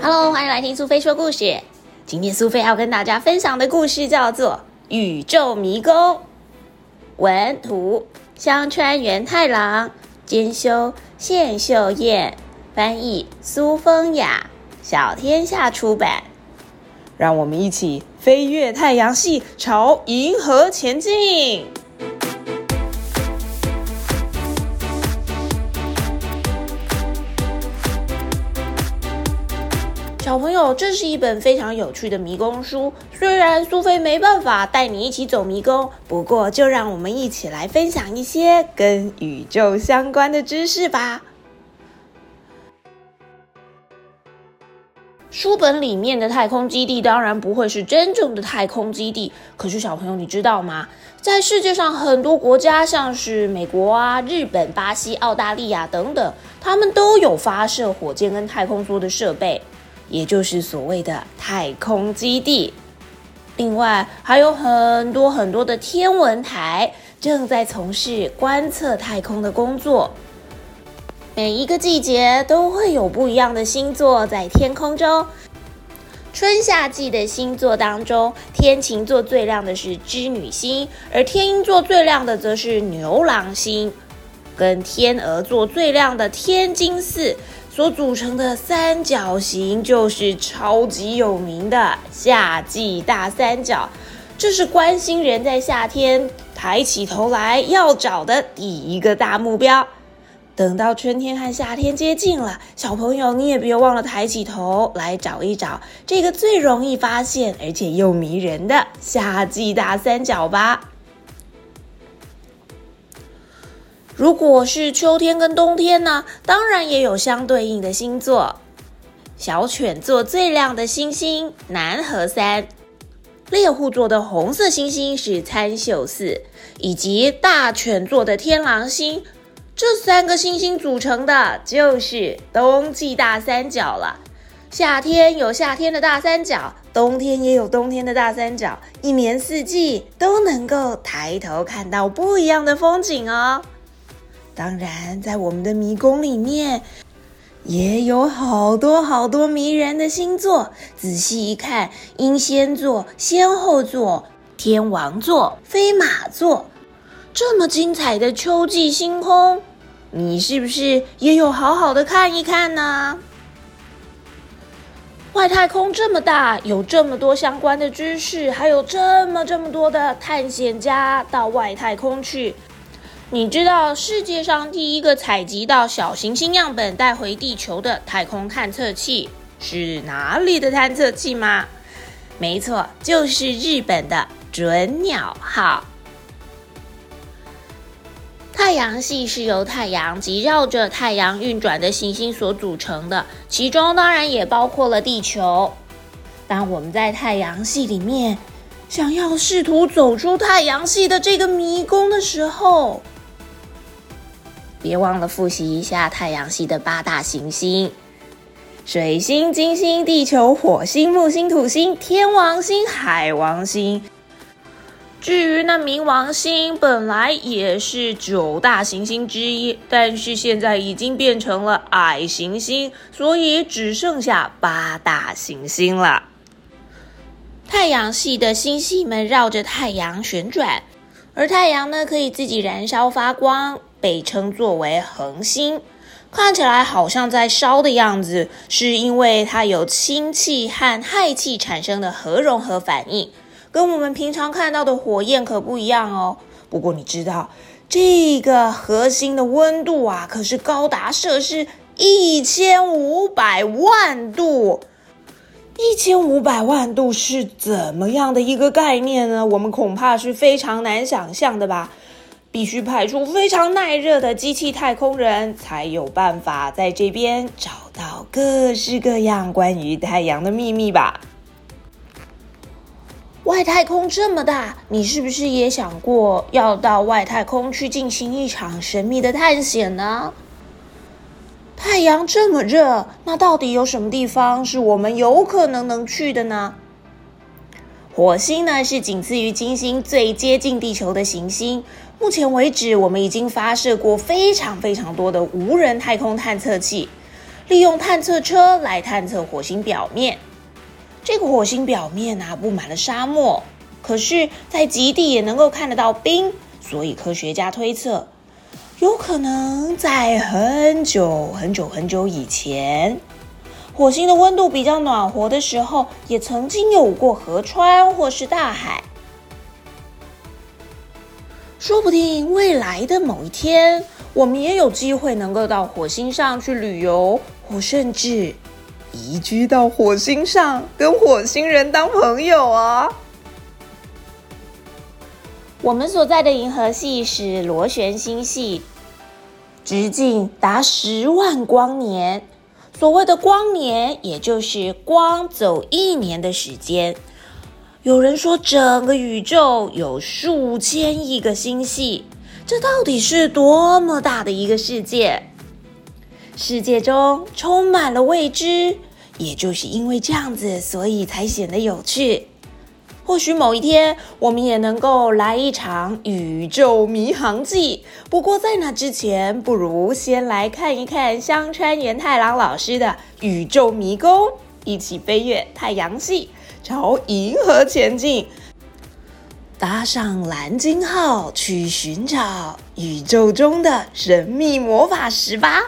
Hello，欢迎来听苏菲说故事。今天苏菲要跟大家分享的故事叫做《宇宙迷宫》。文图：香川元太郎，兼修线秀彦，翻译：苏风雅，小天下出版。让我们一起飞越太阳系，朝银河前进。小朋友，这是一本非常有趣的迷宫书。虽然苏菲没办法带你一起走迷宫，不过就让我们一起来分享一些跟宇宙相关的知识吧。书本里面的太空基地当然不会是真正的太空基地，可是小朋友你知道吗？在世界上很多国家，像是美国啊、日本、巴西、澳大利亚等等，他们都有发射火箭跟太空梭的设备。也就是所谓的太空基地，另外还有很多很多的天文台正在从事观测太空的工作。每一个季节都会有不一样的星座在天空中。春夏季的星座当中，天琴座最亮的是织女星，而天鹰座最亮的则是牛郎星，跟天鹅座最亮的天津四。所组成的三角形就是超级有名的夏季大三角，这是关心人在夏天抬起头来要找的第一个大目标。等到春天和夏天接近了，小朋友你也别忘了抬起头来找一找这个最容易发现而且又迷人的夏季大三角吧。如果是秋天跟冬天呢？当然也有相对应的星座。小犬座最亮的星星南河三，猎户座的红色星星是参宿四，以及大犬座的天狼星。这三个星星组成的就是冬季大三角了。夏天有夏天的大三角，冬天也有冬天的大三角，一年四季都能够抬头看到不一样的风景哦。当然，在我们的迷宫里面，也有好多好多迷人的星座。仔细一看，英仙座、仙后座、天王座、飞马座，这么精彩的秋季星空，你是不是也有好好的看一看呢？外太空这么大，有这么多相关的知识，还有这么这么多的探险家到外太空去。你知道世界上第一个采集到小行星样本带回地球的太空探测器是哪里的探测器吗？没错，就是日本的准鸟号。太阳系是由太阳及绕着太阳运转的行星所组成的，其中当然也包括了地球。当我们在太阳系里面想要试图走出太阳系的这个迷宫的时候，别忘了复习一下太阳系的八大行星：水星、金星、地球、火星、木星、土星、天王星、海王星。至于那冥王星，本来也是九大行星之一，但是现在已经变成了矮行星，所以只剩下八大行星了。太阳系的星系们绕着太阳旋转，而太阳呢，可以自己燃烧发光。被称作为恒星，看起来好像在烧的样子，是因为它有氢气和氦气产生的核融合反应，跟我们平常看到的火焰可不一样哦。不过你知道，这个核心的温度啊，可是高达摄氏一千五百万度。一千五百万度是怎么样的一个概念呢？我们恐怕是非常难想象的吧。必须派出非常耐热的机器太空人，才有办法在这边找到各式各样关于太阳的秘密吧。外太空这么大，你是不是也想过要到外太空去进行一场神秘的探险呢？太阳这么热，那到底有什么地方是我们有可能能去的呢？火星呢，是仅次于金星最接近地球的行星。目前为止，我们已经发射过非常非常多的无人太空探测器。利用探测车来探测火星表面。这个火星表面啊，布满了沙漠，可是，在极地也能够看得到冰，所以科学家推测，有可能在很久很久很久以前，火星的温度比较暖和的时候，也曾经有过河川或是大海。说不定未来的某一天，我们也有机会能够到火星上去旅游，或甚至移居到火星上，跟火星人当朋友啊！我们所在的银河系是螺旋星系，直径达十万光年。所谓的光年，也就是光走一年的时间。有人说，整个宇宙有数千亿个星系，这到底是多么大的一个世界？世界中充满了未知，也就是因为这样子，所以才显得有趣。或许某一天，我们也能够来一场宇宙迷航记。不过，在那之前，不如先来看一看香川元太郎老师的《宇宙迷宫》，一起飞越太阳系。朝银河前进，搭上蓝鲸号去寻找宇宙中的神秘魔法石吧。